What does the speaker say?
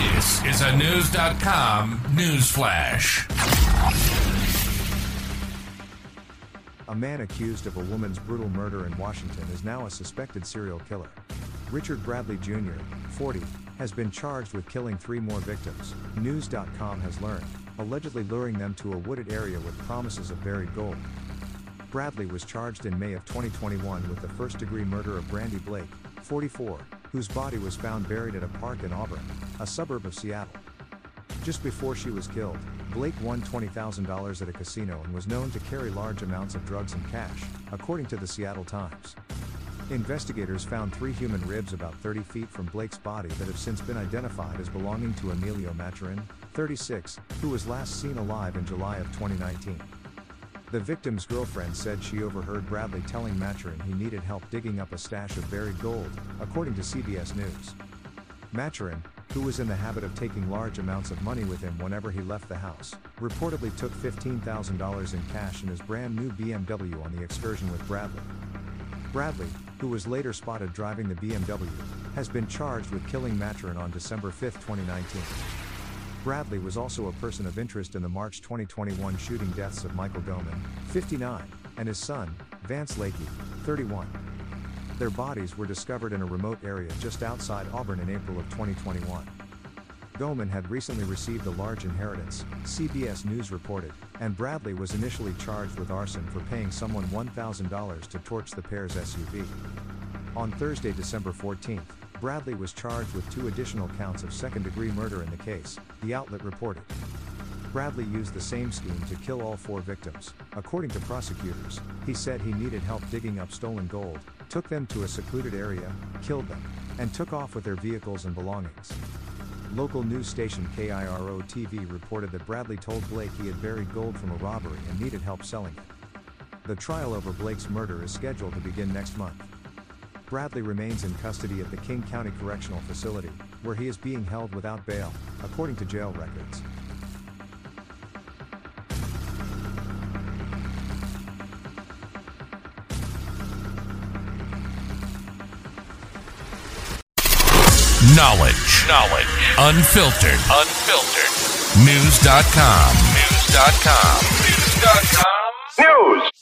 This is a News.com news flash. A man accused of a woman's brutal murder in Washington is now a suspected serial killer. Richard Bradley Jr., 40, has been charged with killing three more victims, News.com has learned, allegedly luring them to a wooded area with promises of buried gold. Bradley was charged in May of 2021 with the first degree murder of Brandy Blake, 44, whose body was found buried at a park in Auburn, a suburb of Seattle. Just before she was killed, Blake won $20,000 at a casino and was known to carry large amounts of drugs and cash, according to the Seattle Times. Investigators found three human ribs about 30 feet from Blake's body that have since been identified as belonging to Emilio Maturin, 36, who was last seen alive in July of 2019. The victim's girlfriend said she overheard Bradley telling Maturin he needed help digging up a stash of buried gold, according to CBS News. Maturin, who was in the habit of taking large amounts of money with him whenever he left the house, reportedly took $15,000 in cash in his brand new BMW on the excursion with Bradley. Bradley, who was later spotted driving the BMW, has been charged with killing Maturin on December 5, 2019. Bradley was also a person of interest in the March 2021 shooting deaths of Michael Goman, 59, and his son, Vance Lakey, 31. Their bodies were discovered in a remote area just outside Auburn in April of 2021. Goman had recently received a large inheritance, CBS News reported, and Bradley was initially charged with arson for paying someone $1,000 to torch the pair's SUV. On Thursday, December 14, Bradley was charged with two additional counts of second degree murder in the case, the outlet reported. Bradley used the same scheme to kill all four victims. According to prosecutors, he said he needed help digging up stolen gold, took them to a secluded area, killed them, and took off with their vehicles and belongings. Local news station KIRO TV reported that Bradley told Blake he had buried gold from a robbery and needed help selling it. The trial over Blake's murder is scheduled to begin next month. Bradley remains in custody at the King County Correctional Facility, where he is being held without bail, according to jail records. Knowledge. Knowledge. Unfiltered. Unfiltered. News.com. News.com. News.com. News.